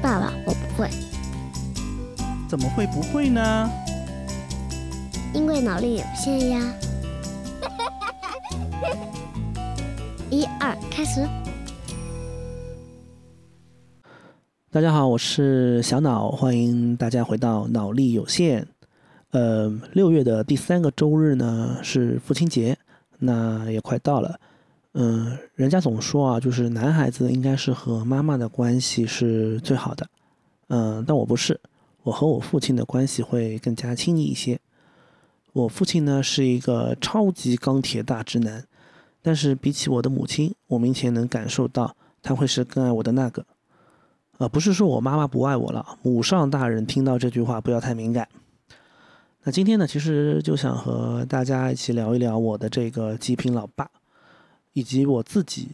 爸爸，我不会，怎么会不会呢？因为脑力有限呀。一二，开始。大家好，我是小脑，欢迎大家回到脑力有限。呃，六月的第三个周日呢是父亲节，那也快到了。嗯，人家总说啊，就是男孩子应该是和妈妈的关系是最好的。嗯，但我不是，我和我父亲的关系会更加亲密一些。我父亲呢是一个超级钢铁大直男，但是比起我的母亲，我明显能感受到他会是更爱我的那个。呃，不是说我妈妈不爱我了，母上大人听到这句话不要太敏感。那今天呢，其实就想和大家一起聊一聊我的这个极品老爸，以及我自己，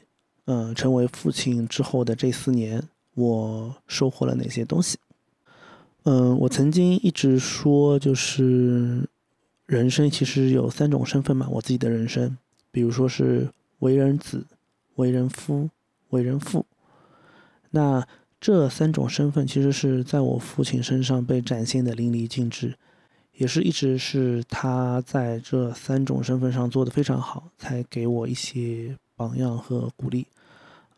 嗯，成为父亲之后的这四年，我收获了哪些东西。嗯，我曾经一直说，就是人生其实有三种身份嘛，我自己的人生，比如说是为人子、为人夫、为人父。那这三种身份其实是在我父亲身上被展现的淋漓尽致。也是一直是他在这三种身份上做的非常好，才给我一些榜样和鼓励。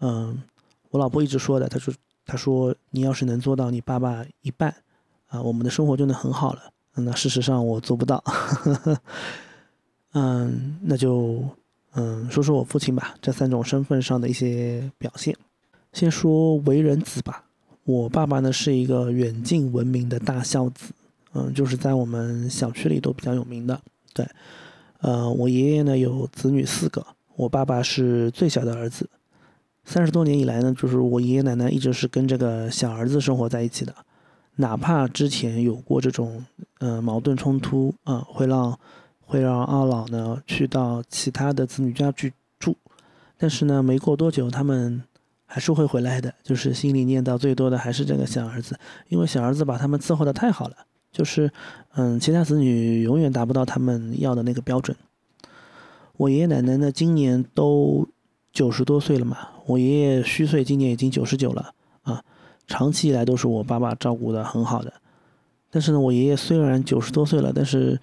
嗯，我老婆一直说的，她说：“她说你要是能做到你爸爸一半，啊，我们的生活就能很好了。”那事实上我做不到。嗯，那就嗯说说我父亲吧，这三种身份上的一些表现。先说为人子吧，我爸爸呢是一个远近闻名的大孝子。嗯，就是在我们小区里都比较有名的。对，呃，我爷爷呢有子女四个，我爸爸是最小的儿子。三十多年以来呢，就是我爷爷奶奶一直是跟这个小儿子生活在一起的，哪怕之前有过这种呃矛盾冲突啊，会让会让二老呢去到其他的子女家去住，但是呢，没过多久他们还是会回来的，就是心里念叨最多的还是这个小儿子，因为小儿子把他们伺候的太好了。就是，嗯，其他子女永远达不到他们要的那个标准。我爷爷奶奶呢，今年都九十多岁了嘛。我爷爷虚岁今年已经九十九了啊。长期以来都是我爸爸照顾的很好的。但是呢，我爷爷虽然九十多岁了，但是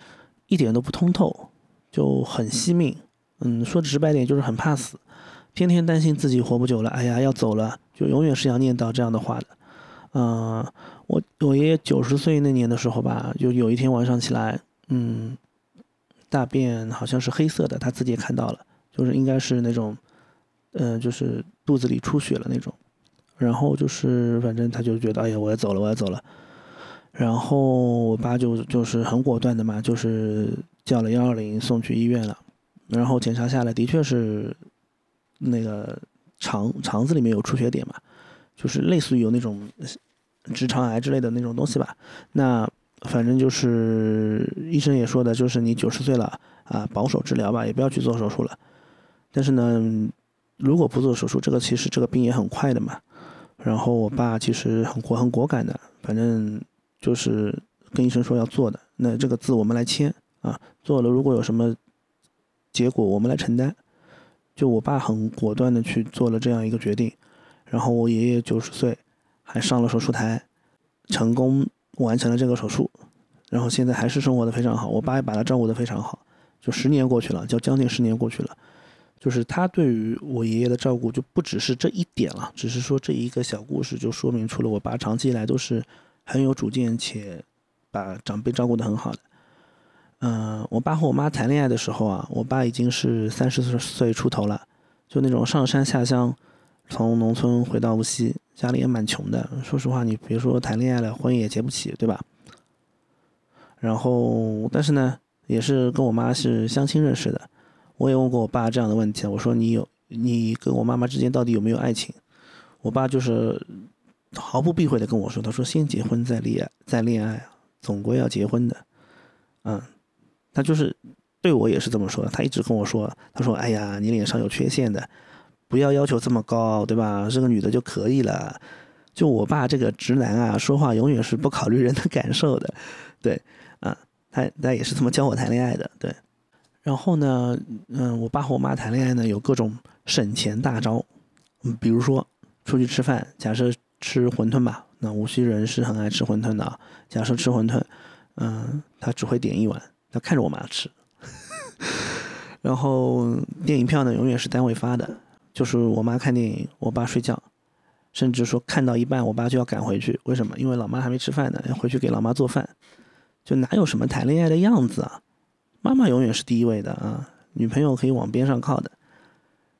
一点都不通透，就很惜命。嗯，说直白点就是很怕死，天天担心自己活不久了，哎呀要走了，就永远是要念叨这样的话的。嗯。我我爷爷九十岁那年的时候吧，就有一天晚上起来，嗯，大便好像是黑色的，他自己也看到了，就是应该是那种，嗯，就是肚子里出血了那种，然后就是反正他就觉得，哎呀，我要走了，我要走了，然后我爸就就是很果断的嘛，就是叫了幺二零送去医院了，然后检查下来的确是那个肠肠子里面有出血点嘛，就是类似于有那种。直肠癌之类的那种东西吧，那反正就是医生也说的，就是你九十岁了啊，保守治疗吧，也不要去做手术了。但是呢，如果不做手术，这个其实这个病也很快的嘛。然后我爸其实很果很果敢的，反正就是跟医生说要做的。那这个字我们来签啊，做了如果有什么结果我们来承担。就我爸很果断的去做了这样一个决定。然后我爷爷九十岁。还上了手术台，成功完成了这个手术，然后现在还是生活的非常好。我爸也把他照顾的非常好，就十年过去了，就将近十年过去了，就是他对于我爷爷的照顾就不只是这一点了，只是说这一个小故事就说明出了我爸长期以来都是很有主见且把长辈照顾得很好的。嗯，我爸和我妈谈恋爱的时候啊，我爸已经是三十岁出头了，就那种上山下乡，从农村回到无锡。家里也蛮穷的，说实话，你别说谈恋爱了，婚也结不起，对吧？然后，但是呢，也是跟我妈是相亲认识的。我也问过我爸这样的问题，我说你有你跟我妈妈之间到底有没有爱情？我爸就是毫不避讳的跟我说，他说先结婚再恋爱，再恋爱，总归要结婚的。嗯，他就是对我也是这么说的，他一直跟我说，他说哎呀，你脸上有缺陷的。不要要求这么高，对吧？是个女的就可以了。就我爸这个直男啊，说话永远是不考虑人的感受的，对，啊，他他也是这么教我谈恋爱的，对。然后呢，嗯，我爸和我妈谈恋爱呢，有各种省钱大招，嗯，比如说出去吃饭，假设吃馄饨吧，那无锡人是很爱吃馄饨的啊。假设吃馄饨，嗯，他只会点一碗，他看着我妈吃。然后电影票呢，永远是单位发的，就是我妈看电影，我爸睡觉，甚至说看到一半，我爸就要赶回去。为什么？因为老妈还没吃饭呢，要回去给老妈做饭。就哪有什么谈恋爱的样子啊？妈妈永远是第一位的啊，女朋友可以往边上靠的。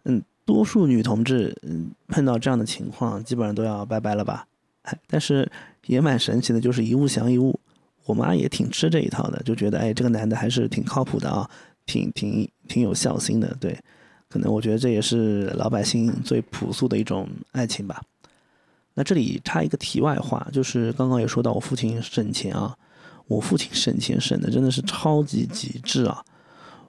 嗯，多数女同志嗯碰到这样的情况，基本上都要拜拜了吧？哎，但是也蛮神奇的，就是一物降一物。我妈也挺吃这一套的，就觉得哎，这个男的还是挺靠谱的啊，挺挺挺有孝心的。对，可能我觉得这也是老百姓最朴素的一种爱情吧。那这里插一个题外话，就是刚刚也说到我父亲省钱啊。我父亲省钱省的真的是超级极致啊！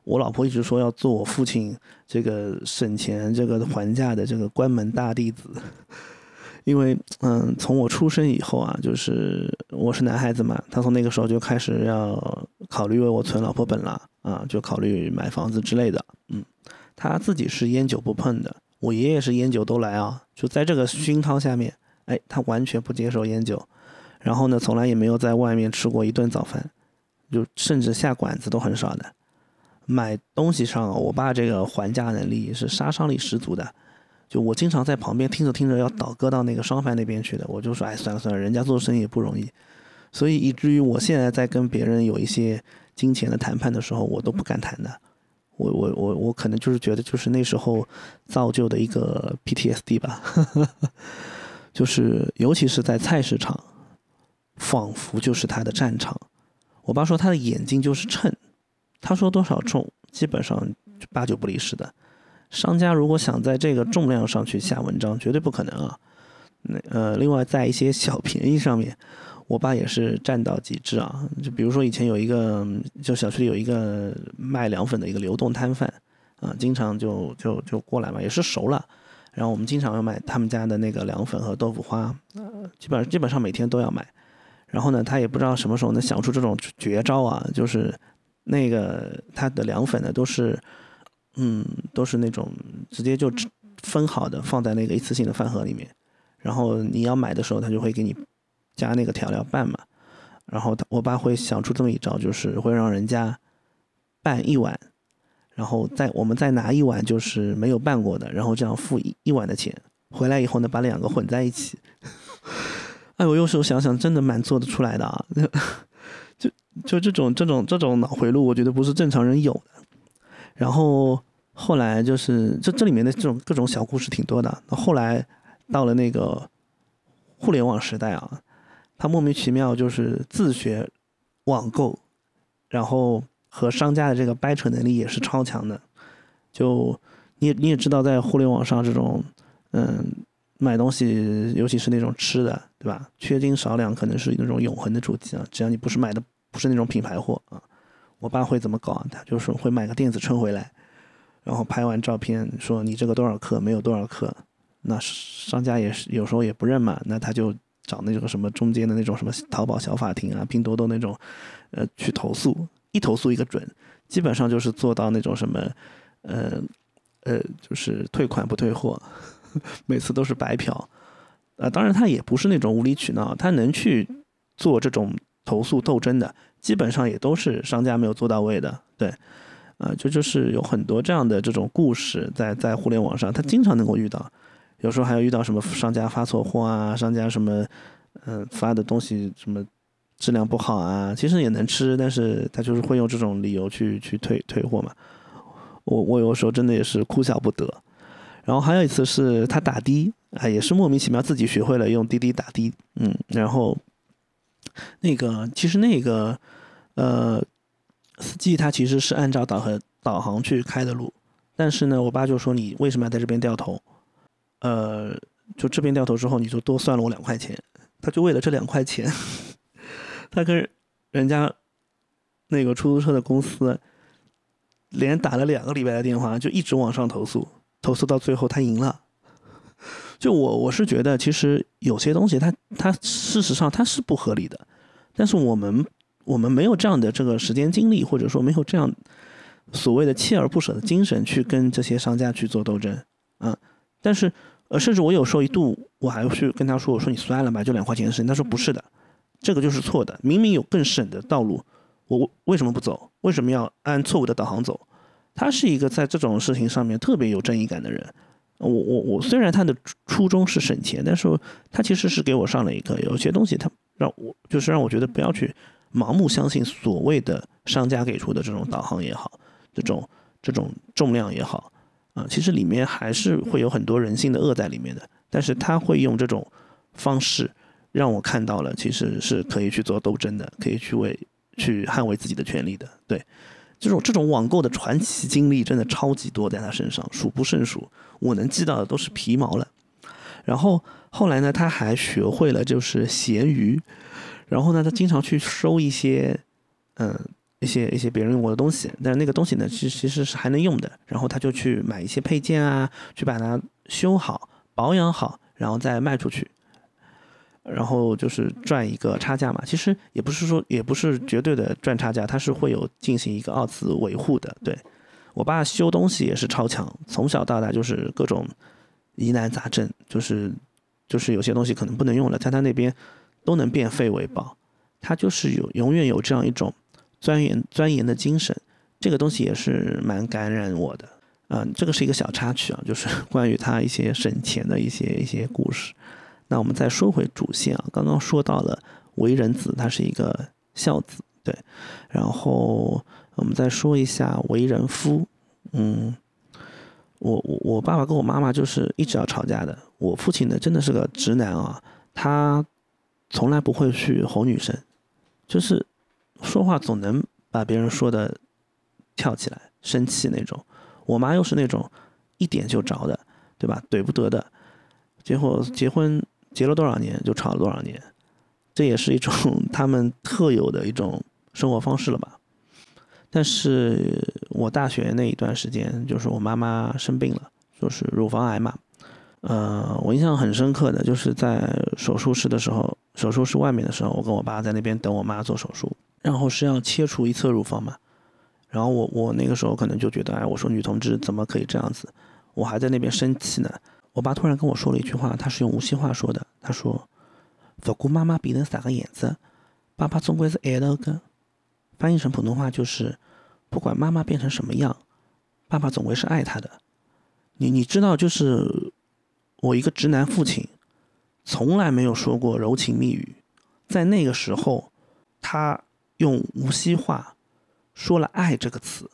我老婆一直说要做我父亲这个省钱这个还价的这个关门大弟子，因为嗯，从我出生以后啊，就是我是男孩子嘛，他从那个时候就开始要考虑为我存老婆本了啊，就考虑买房子之类的。嗯，他自己是烟酒不碰的，我爷爷是烟酒都来啊，就在这个熏陶下面，哎，他完全不接受烟酒。然后呢，从来也没有在外面吃过一顿早饭，就甚至下馆子都很少的。买东西上，我爸这个还价能力是杀伤力十足的。就我经常在旁边听着听着要倒戈到那个商贩那边去的，我就说，哎，算了算了，人家做生意也不容易。所以以至于我现在在跟别人有一些金钱的谈判的时候，我都不敢谈的。我我我我可能就是觉得，就是那时候造就的一个 PTSD 吧，就是尤其是在菜市场。仿佛就是他的战场。我爸说他的眼睛就是秤，他说多少重，基本上八九不离十的。商家如果想在这个重量上去下文章，绝对不可能啊。那呃，另外在一些小便宜上面，我爸也是占到极致啊。就比如说以前有一个，就小区里有一个卖凉粉的一个流动摊贩啊，经常就就就过来嘛，也是熟了。然后我们经常要买他们家的那个凉粉和豆腐花，呃，基本上基本上每天都要买。然后呢，他也不知道什么时候能想出这种绝招啊，就是那个他的凉粉呢，都是，嗯，都是那种直接就分好的，放在那个一次性的饭盒里面。然后你要买的时候，他就会给你加那个调料拌嘛。然后我爸会想出这么一招，就是会让人家拌一碗，然后再我们再拿一碗就是没有拌过的，然后这样付一一碗的钱。回来以后呢，把两个混在一起。哎，我有时候想想，真的蛮做得出来的啊！就就这种这种这种脑回路，我觉得不是正常人有的。然后后来就是这这里面的这种各种小故事挺多的。后来到了那个互联网时代啊，他莫名其妙就是自学网购，然后和商家的这个掰扯能力也是超强的。就你你也知道，在互联网上这种嗯。买东西，尤其是那种吃的，对吧？缺斤少两可能是那种永恒的主题啊。只要你不是买的不是那种品牌货啊，我爸会怎么搞啊？他就是会买个电子秤回来，然后拍完照片说你这个多少克，没有多少克。那商家也是有时候也不认嘛，那他就找那种什么中间的那种什么淘宝小法庭啊、拼多多那种，呃，去投诉，一投诉一个准，基本上就是做到那种什么，呃，呃，就是退款不退货。每次都是白嫖，呃，当然他也不是那种无理取闹，他能去做这种投诉斗争的，基本上也都是商家没有做到位的，对，呃，就就是有很多这样的这种故事在在互联网上，他经常能够遇到，有时候还要遇到什么商家发错货啊，商家什么，嗯，发的东西什么质量不好啊，其实也能吃，但是他就是会用这种理由去去退退货嘛，我我有时候真的也是哭笑不得。然后还有一次是他打的啊，也是莫名其妙自己学会了用滴滴打的，嗯，然后那个其实那个呃司机他其实是按照导航导航去开的路，但是呢，我爸就说你为什么要在这边掉头？呃，就这边掉头之后，你就多算了我两块钱，他就为了这两块钱，他跟人家那个出租车的公司连打了两个礼拜的电话，就一直往上投诉。投诉到最后，他赢了。就我我是觉得，其实有些东西，它它事实上它是不合理的，但是我们我们没有这样的这个时间精力，或者说没有这样所谓的锲而不舍的精神去跟这些商家去做斗争啊。但是呃，甚至我有时候一度我还去跟他说，我说你算了吧，就两块钱的事情。他说不是的，这个就是错的，明明有更省的道路，我为什么不走？为什么要按错误的导航走？他是一个在这种事情上面特别有正义感的人。我我我虽然他的初衷是省钱，但是他其实是给我上了一课。有些东西他让我就是让我觉得不要去盲目相信所谓的商家给出的这种导航也好，这种这种重量也好，啊，其实里面还是会有很多人性的恶在里面的。但是他会用这种方式让我看到了，其实是可以去做斗争的，可以去为去捍卫自己的权利的。对。这种这种网购的传奇经历真的超级多，在他身上数不胜数，我能记到的都是皮毛了。然后后来呢，他还学会了就是闲鱼，然后呢，他经常去收一些嗯一些一些别人用过的东西，但是那个东西呢，其实其实是还能用的。然后他就去买一些配件啊，去把它修好、保养好，然后再卖出去。然后就是赚一个差价嘛，其实也不是说，也不是绝对的赚差价，它是会有进行一个二次维护的。对我爸修东西也是超强，从小到大就是各种疑难杂症，就是就是有些东西可能不能用了，在他那边都能变废为宝。他就是有永远有这样一种钻研钻研的精神，这个东西也是蛮感染我的。嗯，这个是一个小插曲啊，就是 关于他一些省钱的一些一些故事。那我们再说回主线啊，刚刚说到了为人子，他是一个孝子，对。然后我们再说一下为人夫，嗯，我我我爸爸跟我妈妈就是一直要吵架的。我父亲呢，真的是个直男啊，他从来不会去哄女生，就是说话总能把别人说的跳起来、生气那种。我妈又是那种一点就着的，对吧？怼不得的，结果结婚。结了多少年就吵了多少年，这也是一种他们特有的一种生活方式了吧。但是我大学那一段时间，就是我妈妈生病了，就是乳房癌嘛。呃，我印象很深刻的就是在手术室的时候，手术室外面的时候，我跟我爸在那边等我妈做手术，然后是要切除一侧乳房嘛。然后我我那个时候可能就觉得，哎，我说女同志怎么可以这样子？我还在那边生气呢。我爸突然跟我说了一句话，他是用无锡话说的。他说：“不管妈妈变成啥个样子，爸爸总归是爱的个。”翻译成普通话就是：不管妈妈变成什么样，爸爸总归是爱她的。你你知道，就是我一个直男父亲，从来没有说过柔情蜜语。在那个时候，他用无锡话说了“爱”这个词，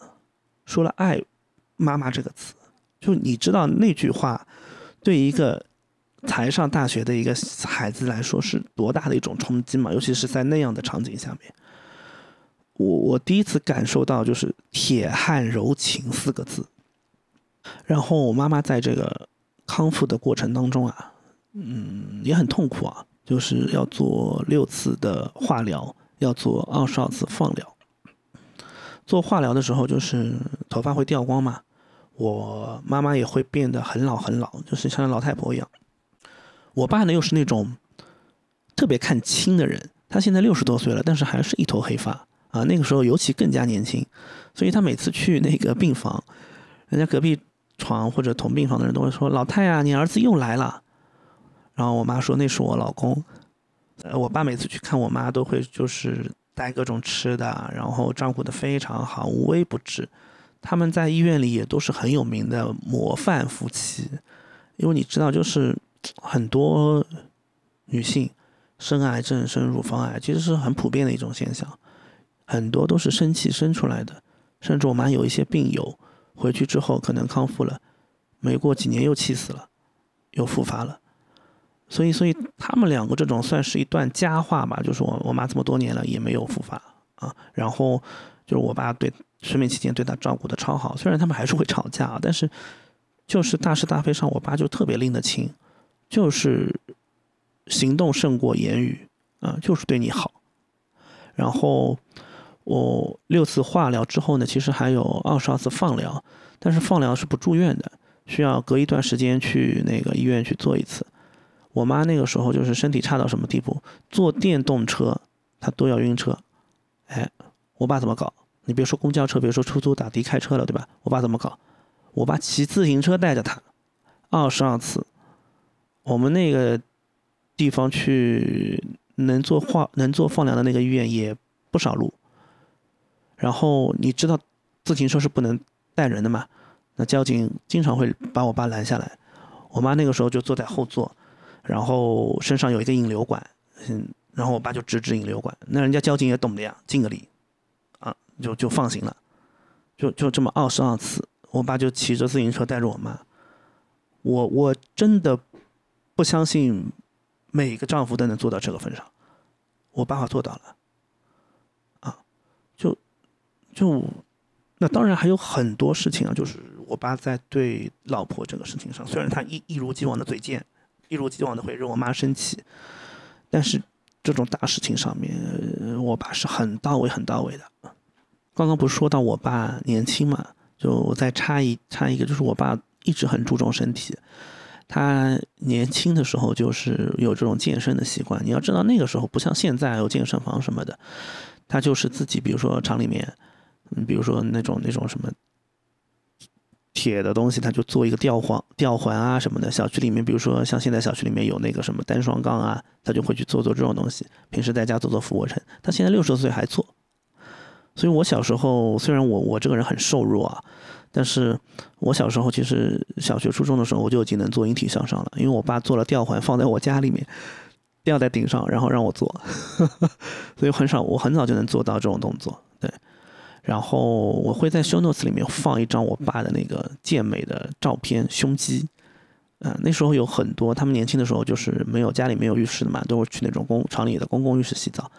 说了“爱妈妈”这个词。就你知道那句话。对一个才上大学的一个孩子来说，是多大的一种冲击嘛？尤其是在那样的场景下面，我我第一次感受到就是“铁汉柔情”四个字。然后我妈妈在这个康复的过程当中啊，嗯，也很痛苦啊，就是要做六次的化疗，要做二十二次放疗。做化疗的时候，就是头发会掉光嘛。我妈妈也会变得很老很老，就是像老太婆一样。我爸呢又是那种特别看轻的人，他现在六十多岁了，但是还是一头黑发啊。那个时候尤其更加年轻，所以他每次去那个病房，人家隔壁床或者同病房的人都会说：“老太啊，你儿子又来了。”然后我妈说：“那是我老公。”呃，我爸每次去看我妈都会就是带各种吃的，然后照顾的非常好，无微不至。他们在医院里也都是很有名的模范夫妻，因为你知道，就是很多女性生癌症、生乳房癌，其实是很普遍的一种现象，很多都是生气生出来的。甚至我妈有一些病友回去之后可能康复了，没过几年又气死了，又复发了。所以，所以他们两个这种算是一段佳话吧，就是我我妈这么多年了也没有复发啊。然后就是我爸对。生病期间对她照顾的超好，虽然他们还是会吵架，但是就是大是大非上，我爸就特别拎得清，就是行动胜过言语啊，就是对你好。然后我六次化疗之后呢，其实还有二十二次放疗，但是放疗是不住院的，需要隔一段时间去那个医院去做一次。我妈那个时候就是身体差到什么地步，坐电动车她都要晕车，哎，我爸怎么搞？你别说公交车，别说出租打的开车了，对吧？我爸怎么搞？我爸骑自行车带着他，二十二次，我们那个地方去能做化能做放疗的那个医院也不少路。然后你知道自行车是不能带人的嘛？那交警经常会把我爸拦下来。我妈那个时候就坐在后座，然后身上有一个引流管，嗯，然后我爸就指指引流管。那人家交警也懂的呀，敬个礼，啊，就就放行了。就就这么二十二次，我爸就骑着自行车带着我妈。我我真的不相信每个丈夫都能做到这个份上，我爸爸做到了。啊，就就那当然还有很多事情啊，就是我爸在对老婆这个事情上，虽然他一一如既往的嘴贱，一如既往的会惹我妈生气，但是这种大事情上面，我爸是很到位、很到位的。刚刚不是说到我爸年轻嘛，就我再插一插一个，就是我爸一直很注重身体，他年轻的时候就是有这种健身的习惯。你要知道那个时候不像现在有健身房什么的，他就是自己，比如说厂里面，嗯，比如说那种那种什么铁的东西，他就做一个吊环吊环啊什么的。小区里面，比如说像现在小区里面有那个什么单双杠啊，他就会去做做这种东西。平时在家做做俯卧撑，他现在六十多岁还做。所以我小时候虽然我我这个人很瘦弱啊，但是我小时候其实小学初中的时候我就已经能做引体向上了，因为我爸做了吊环放在我家里面，吊在顶上，然后让我做，所以很少我很早就能做到这种动作。对，然后我会在 show notes 里面放一张我爸的那个健美的照片，胸肌。嗯，那时候有很多他们年轻的时候就是没有家里没有浴室的嘛，都是去那种公厂里的公共浴室洗澡。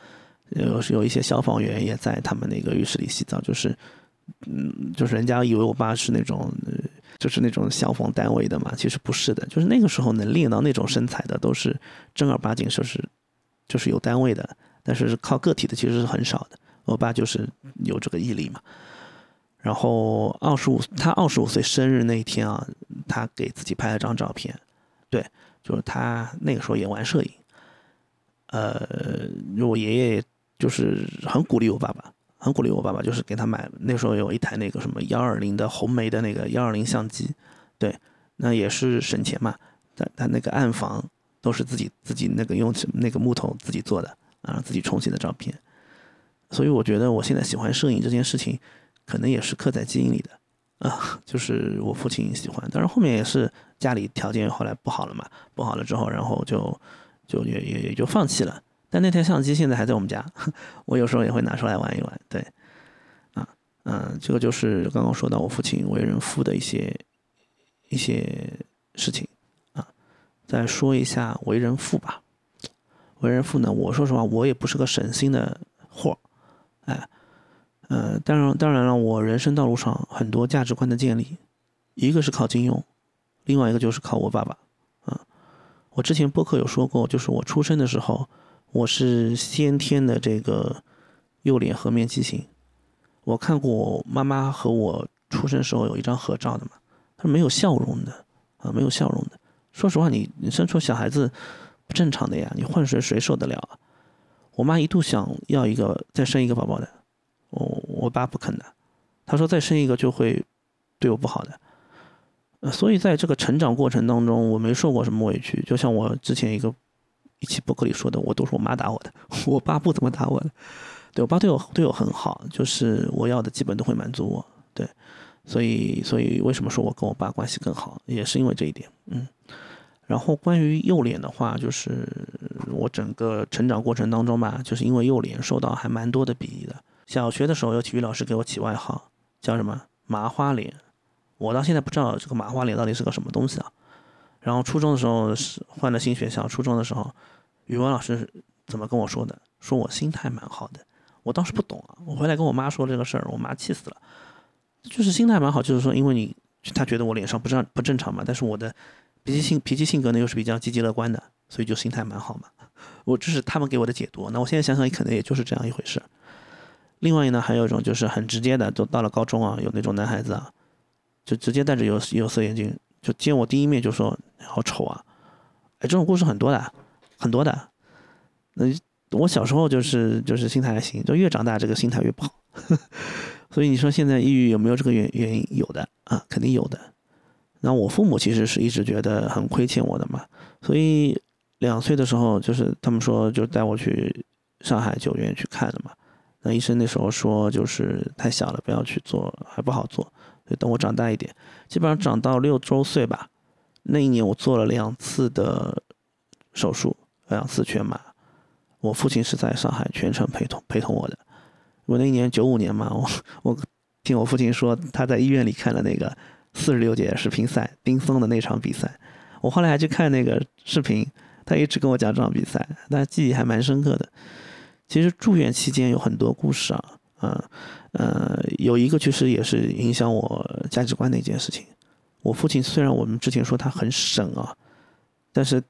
有有一些消防员也在他们那个浴室里洗澡，就是，嗯，就是人家以为我爸是那种，就是那种消防单位的嘛，其实不是的，就是那个时候能练到那种身材的，都是正儿八经说是，就是有单位的，但是靠个体的其实是很少的。我爸就是有这个毅力嘛。然后二十五，他二十五岁生日那一天啊，他给自己拍了张照片，对，就是他那个时候也玩摄影，呃，我爷爷。就是很鼓励我爸爸，很鼓励我爸爸，就是给他买那时候有一台那个什么幺二零的红梅的那个幺二零相机，对，那也是省钱嘛。他他那个暗房都是自己自己那个用那个木头自己做的啊，自己冲洗的照片。所以我觉得我现在喜欢摄影这件事情，可能也是刻在基因里的啊。就是我父亲喜欢，但是后面也是家里条件后来不好了嘛，不好了之后，然后就就也也也就放弃了。但那台相机现在还在我们家，我有时候也会拿出来玩一玩。对，啊，嗯，这个就是刚刚说到我父亲为人父的一些一些事情啊。再说一下为人父吧，为人父呢，我说实话，我也不是个省心的，哎，呃，当然，当然了，我人生道路上很多价值观的建立，一个是靠金庸，另外一个就是靠我爸爸。啊，我之前播客有说过，就是我出生的时候。我是先天的这个右脸颌面畸形，我看过我妈妈和我出生时候有一张合照的嘛，她是没有笑容的啊，没有笑容的。说实话，你你生出小孩子不正常的呀，你换谁谁受得了啊？我妈一度想要一个再生一个宝宝的，我我爸不肯的，他说再生一个就会对我不好的。呃，所以在这个成长过程当中，我没受过什么委屈，就像我之前一个。一期博客里说的，我都是我妈打我的，我爸不怎么打我的。对我爸对我对我很好，就是我要的基本都会满足我。对，所以所以为什么说我跟我爸关系更好，也是因为这一点。嗯，然后关于右脸的话，就是我整个成长过程当中吧，就是因为右脸受到还蛮多的鄙夷的。小学的时候有体育老师给我起外号，叫什么“麻花脸”，我到现在不知道这个“麻花脸”到底是个什么东西啊。然后初中的时候是换了新学校，初中的时候，语文老师怎么跟我说的？说我心态蛮好的。我当时不懂啊，我回来跟我妈说这个事儿，我妈气死了。就是心态蛮好，就是说因为你他觉得我脸上不正不正常嘛，但是我的脾气性脾气性格呢又是比较积极乐观的，所以就心态蛮好嘛。我这是他们给我的解读。那我现在想想，可能也就是这样一回事。另外呢，还有一种就是很直接的，都到了高中啊，有那种男孩子啊，就直接戴着有有色眼镜。就见我第一面就说好丑啊，哎，这种故事很多的，很多的。那我小时候就是就是心态还行，就越长大这个心态越不好。所以你说现在抑郁有没有这个原原因？有的啊，肯定有的。那我父母其实是一直觉得很亏欠我的嘛，所以两岁的时候就是他们说就带我去上海九院去看了嘛。那医生那时候说就是太小了，不要去做，还不好做，所以等我长大一点，基本上长到六周岁吧。那一年我做了两次的手术，两次全麻。我父亲是在上海全程陪同陪同我的。我那一年九五年嘛，我我听我父亲说他在医院里看了那个四十六届世乒赛丁松的那场比赛。我后来还去看那个视频，他一直跟我讲这场比赛，但记忆还蛮深刻的。其实住院期间有很多故事啊，嗯呃，有一个其实也是影响我价值观的一件事情。我父亲虽然我们之前说他很省啊，但是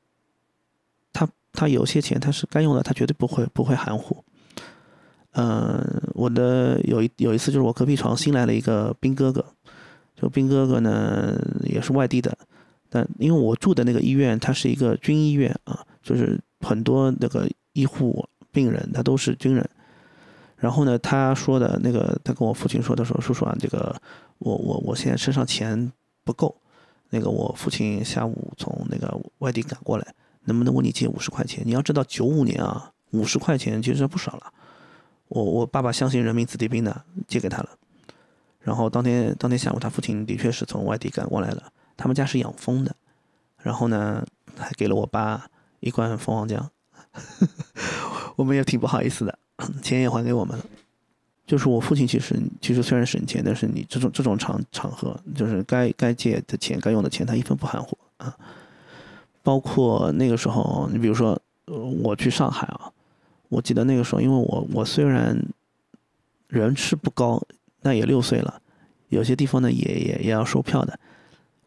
他他有些钱他是该用的，他绝对不会不会含糊。嗯，我的有一有一次就是我隔壁床新来了一个兵哥哥，就兵哥哥呢也是外地的，但因为我住的那个医院它是一个军医院啊，就是很多那个医护病人他都是军人。然后呢，他说的那个他跟我父亲说的时候，叔叔啊，这个我我我现在身上钱。不够，那个我父亲下午从那个外地赶过来，能不能问你借五十块钱？你要知道九五年啊，五十块钱其实不少了。我我爸爸相信人民子弟兵的，借给他了。然后当天当天下午，他父亲的确是从外地赶过来了。他们家是养蜂的，然后呢，还给了我爸一罐蜂王浆，我们也挺不好意思的，钱也还给我们了。就是我父亲，其实其实虽然省钱，但是你这种这种场场合，就是该该借的钱、该用的钱，他一分不含糊啊。包括那个时候，你比如说，我去上海啊，我记得那个时候，因为我我虽然人吃不高，那也六岁了，有些地方呢也也也要收票的。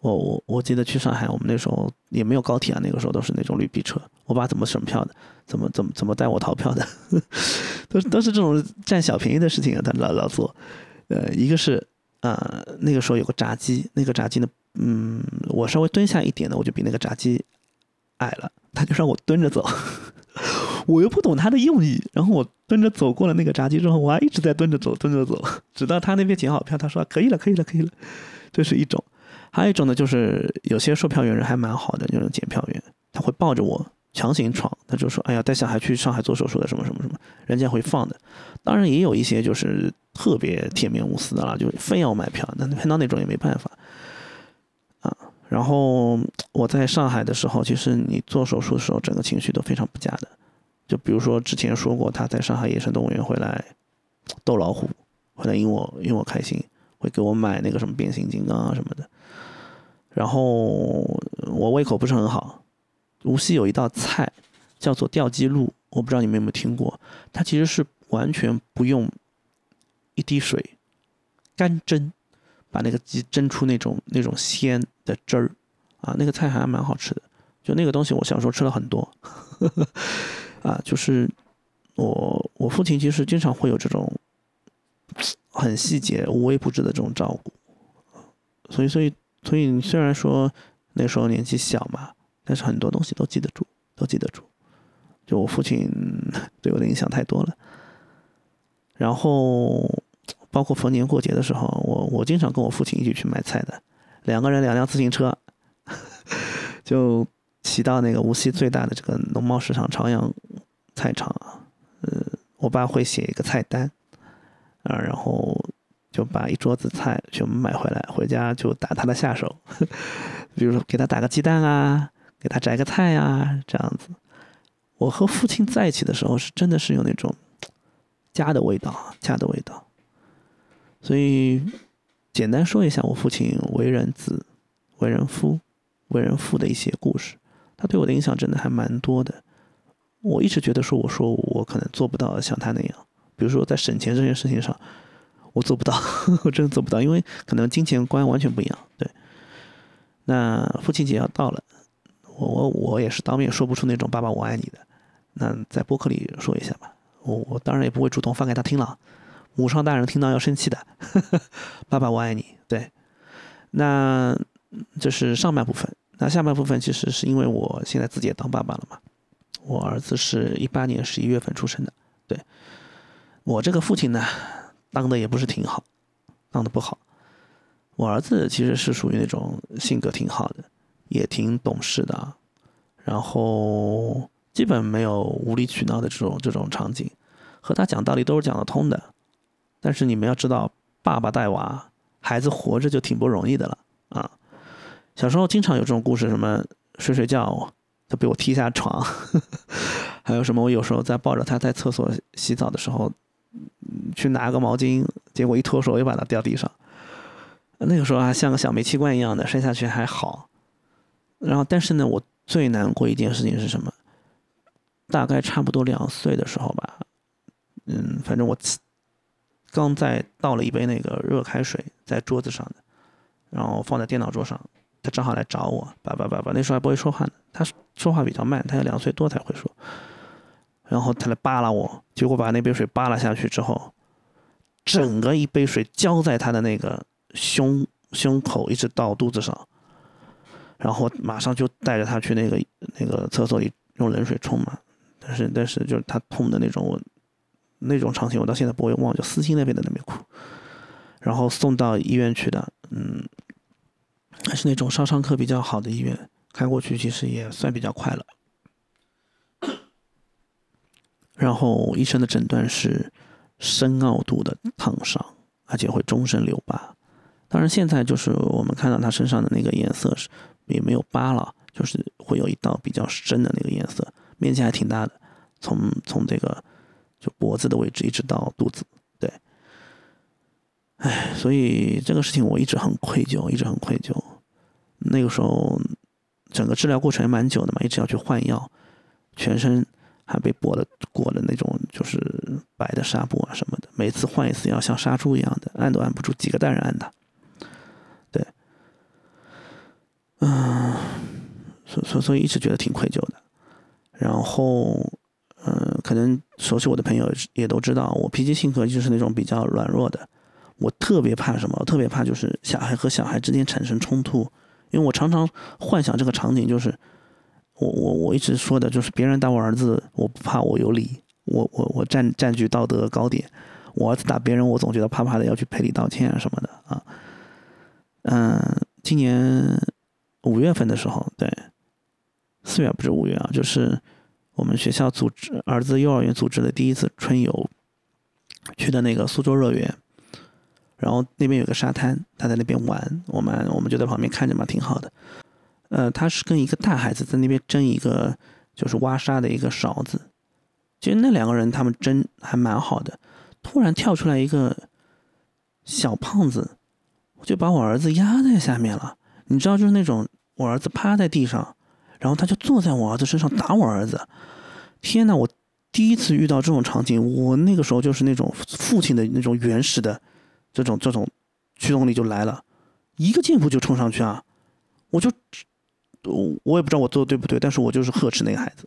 我我我记得去上海，我们那时候也没有高铁啊，那个时候都是那种绿皮车。我爸怎么省票的？怎么怎么怎么带我逃票的？都都是这种占小便宜的事情啊，他老老做。呃，一个是啊，那个时候有个闸机，那个闸机呢，嗯，我稍微蹲下一点呢，我就比那个闸机矮了，他就让我蹲着走。我又不懂他的用意，然后我蹲着走过了那个闸机之后，我还一直在蹲着走，蹲着走，直到他那边检好票，他说可以了，可以了，可以了。这是一种。还有一种呢，就是有些售票员人还蛮好的，那种检票员，他会抱着我强行闯，他就说：“哎呀，带小孩去上海做手术的什么什么什么，人家会放的。”当然也有一些就是特别铁面无私的啦，就非要买票，那碰到那种也没办法啊。然后我在上海的时候，其实你做手术的时候，整个情绪都非常不佳的。就比如说之前说过，他在上海野生动物园回来逗老虎，回来因我因我开心，会给我买那个什么变形金刚啊什么的。然后我胃口不是很好，无锡有一道菜叫做吊鸡鹿，我不知道你们有没有听过。它其实是完全不用一滴水，干蒸，把那个鸡蒸出那种那种鲜的汁儿，啊，那个菜还蛮好吃的。就那个东西，我小时候吃了很多，啊，就是我我父亲其实经常会有这种很细节、无微不至的这种照顾，所以所以。所以虽然说那时候年纪小嘛，但是很多东西都记得住，都记得住。就我父亲对我的影响太多了。然后包括逢年过节的时候，我我经常跟我父亲一起去买菜的，两个人两辆自行车，就骑到那个无锡最大的这个农贸市场朝阳菜场啊，呃，我爸会写一个菜单啊，然后。就把一桌子菜全部买回来，回家就打他的下手，比如说给他打个鸡蛋啊，给他摘个菜啊，这样子。我和父亲在一起的时候，是真的是有那种家的味道，家的味道。所以简单说一下我父亲为人子、为人夫、为人父的一些故事，他对我的影响真的还蛮多的。我一直觉得说，我说我可能做不到像他那样，比如说在省钱这件事情上。我做不到，我真的做不到，因为可能金钱观完全不一样。对，那父亲节要到了，我我我也是当面说不出那种“爸爸我爱你”的，那在播客里说一下吧。我我当然也不会主动发给他听了，母上大人听到要生气的。爸爸我爱你。对，那这是上半部分。那下半部分其实是因为我现在自己也当爸爸了嘛，我儿子是一八年十一月份出生的。对，我这个父亲呢。当的也不是挺好，当的不好。我儿子其实是属于那种性格挺好的，也挺懂事的，然后基本没有无理取闹的这种这种场景，和他讲道理都是讲得通的。但是你们要知道，爸爸带娃，孩子活着就挺不容易的了啊。小时候经常有这种故事，什么睡睡觉被我踢下床，还有什么我有时候在抱着他在厕所洗澡的时候，去拿个毛巾，结果一脱手又把他掉地上。那个时候还像个小煤气罐一样的，摔下去还好。然后，但是呢，我最难过一件事情是什么？大概差不多两岁的时候吧，嗯，反正我刚在倒了一杯那个热开水在桌子上的，然后放在电脑桌上，他正好来找我，爸爸爸爸，那时候还不会说话呢，他说话比较慢，他要两岁多才会说。然后他来扒拉我，结果把那杯水扒拉下去之后，整个一杯水浇在他的那个。胸胸口一直到肚子上，然后马上就带着他去那个那个厕所里用冷水冲嘛。但是但是就是他痛的那种，我那种场景我到现在不会忘，就撕心裂肺在那边哭。然后送到医院去的，嗯，还是那种烧伤科比较好的医院，开过去其实也算比较快了。然后医生的诊断是深凹度的烫伤，而且会终身留疤。当然，现在就是我们看到他身上的那个颜色是也没有疤了，就是会有一道比较深的那个颜色，面积还挺大的，从从这个就脖子的位置一直到肚子，对，哎，所以这个事情我一直很愧疚，一直很愧疚。那个时候整个治疗过程也蛮久的嘛，一直要去换药，全身还被裹的裹的那种就是白的纱布啊什么的，每次换一次药像杀猪一样的，按都按不住，几个大人按的。对嗯，所所所以一直觉得挺愧疚的，然后，嗯，可能熟悉我的朋友也都知道，我脾气性格就是那种比较软弱的，我特别怕什么？我特别怕就是小孩和小孩之间产生冲突，因为我常常幻想这个场景，就是我我我一直说的就是别人打我儿子，我不怕，我有理，我我我占占据道德高点，我儿子打别人，我总觉得怕怕的要去赔礼道歉啊什么的啊，嗯，今年。五月份的时候，对，四月不是五月啊，就是我们学校组织儿子幼儿园组织的第一次春游，去的那个苏州乐园，然后那边有个沙滩，他在那边玩，我们我们就在旁边看着嘛，挺好的。呃，他是跟一个大孩子在那边争一个就是挖沙的一个勺子，其实那两个人他们争还蛮好的，突然跳出来一个小胖子，就把我儿子压在下面了。你知道，就是那种我儿子趴在地上，然后他就坐在我儿子身上打我儿子。天呐，我第一次遇到这种场景，我那个时候就是那种父亲的那种原始的这种这种驱动力就来了，一个箭步就冲上去啊！我就我也不知道我做的对不对，但是我就是呵斥那个孩子，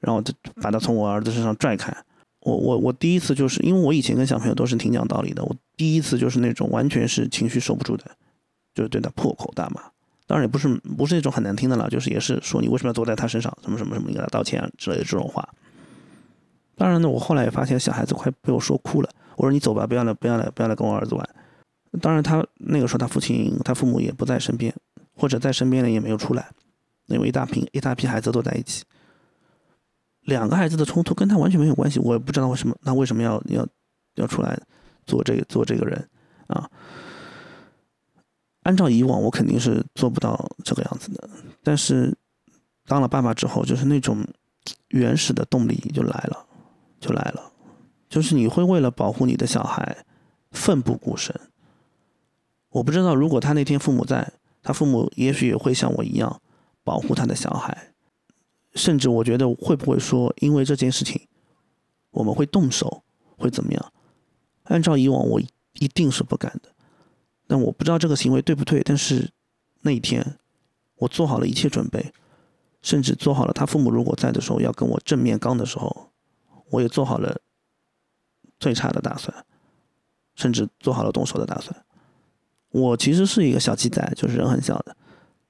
然后就把他从我儿子身上拽开。我我我第一次就是因为我以前跟小朋友都是挺讲道理的，我第一次就是那种完全是情绪受不住的。就是对他破口大骂，当然也不是不是那种很难听的了，就是也是说你为什么要坐在他身上，什么什么什么，你给他道歉之类的这种话。当然呢，我后来也发现小孩子快被我说哭了，我说你走吧，不要来不要来不要来跟我儿子玩。当然他那个时候他父亲他父母也不在身边，或者在身边呢也没有出来，因为一大批一大批孩子都在一起，两个孩子的冲突跟他完全没有关系，我也不知道为什么他为什么要要要出来做这做这个人啊。按照以往，我肯定是做不到这个样子的。但是，当了爸爸之后，就是那种原始的动力就来了，就来了。就是你会为了保护你的小孩，奋不顾身。我不知道，如果他那天父母在，他父母也许也会像我一样保护他的小孩。甚至我觉得会不会说，因为这件事情，我们会动手，会怎么样？按照以往，我一定是不敢的。但我不知道这个行为对不对，但是那一天我做好了一切准备，甚至做好了他父母如果在的时候要跟我正面刚的时候，我也做好了最差的打算，甚至做好了动手的打算。我其实是一个小鸡仔，就是人很小的，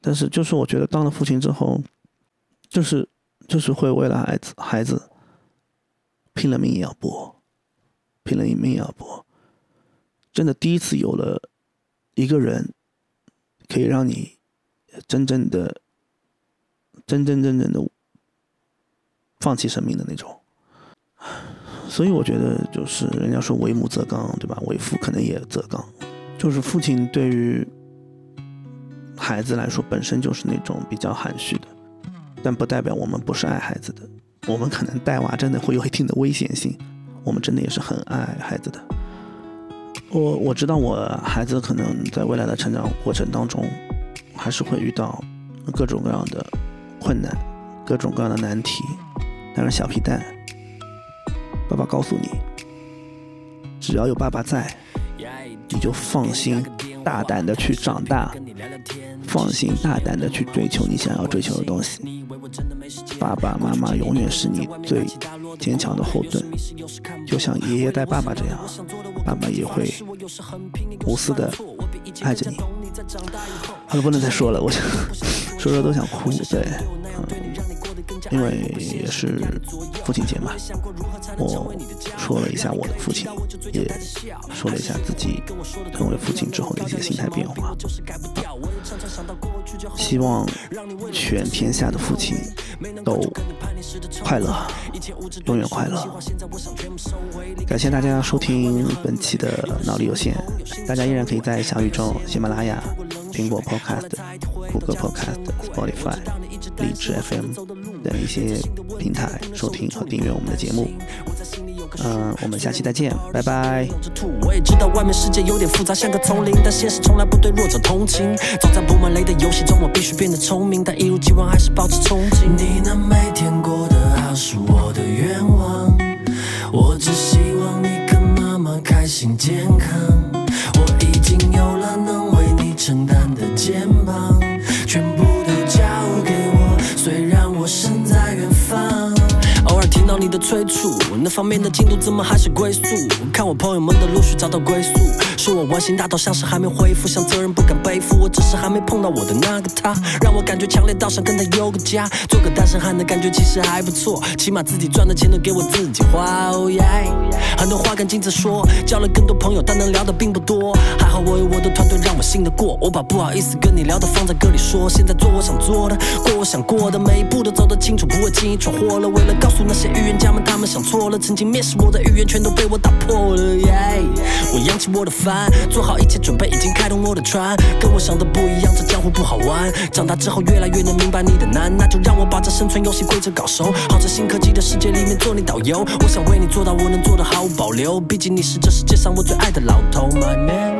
但是就是我觉得当了父亲之后，就是就是会为了孩子孩子拼了命也要搏，拼了命也要搏，真的第一次有了。一个人可以让你真正的、真真正正的放弃生命的那种。所以我觉得，就是人家说为母则刚，对吧？为父可能也则刚，就是父亲对于孩子来说本身就是那种比较含蓄的，但不代表我们不是爱孩子的。我们可能带娃真的会有一定的危险性，我们真的也是很爱孩子的。我我知道我孩子可能在未来的成长过程当中，还是会遇到各种各样的困难，各种各样的难题。但是小皮蛋，爸告诉你，只要有爸爸在，你就放心大胆的去长大，放心大胆的去追求你想要追求的东西。爸爸妈妈永远是你最坚强的后盾，就像爷爷带爸爸这样，爸爸也会无私的爱着你。好了，不能再说了，我想 说说都想哭。对，嗯。因为也是父亲节嘛，我说了一下我的父亲，也说了一下自己成为父亲之后的一些心态变化。希望全天下的父亲都快乐，永远快乐。感谢大家收听本期的脑力有限，大家依然可以在小宇宙、喜马拉雅、苹果 Podcast、谷歌 Podcast、Spotify、荔枝 FM 等一些平台收听和订阅我们的节目。嗯，我们下期再见，拜拜。我也知道外面世界有点复杂，像个丛林，但现实从来不对弱者同情。走在布满雷的游戏中，我必须变得聪明，但一如既往还是保持憧憬。你那每天过得好是我的愿望，我只希望你跟妈妈开心健康。我已经有了能为你承担的肩膀，的催促，那方面的进度怎么还是龟速？看我朋友们的陆续找到归宿，说我玩心大到像是还没恢复，像责任不敢背负。我只是还没碰到我的那个他，让我感觉强烈到想跟他有个家。做个单身汉的感觉其实还不错，起码自己赚的钱都给我自己花。哦耶，很多话跟镜子说，交了更多朋友，但能聊的并不多。还好我有我的团队让我信得过，我把不好意思跟你聊的放在歌里说。现在做我想做的，过我想过的，每一步都走得清楚，不会轻易闯祸了。为了告诉。那些预言家们，他们想错了。曾经蔑视我的预言，全都被我打破了。我扬起我的帆，做好一切准备，已经开动我的船。跟我想的不一样，这江湖不好玩。长大之后，越来越能明白你的难，那就让我把这生存游戏规则搞熟。好在新科技的世界里面做你导游，我想为你做到我能做的毫无保留。毕竟你是这世界上我最爱的老头，My man。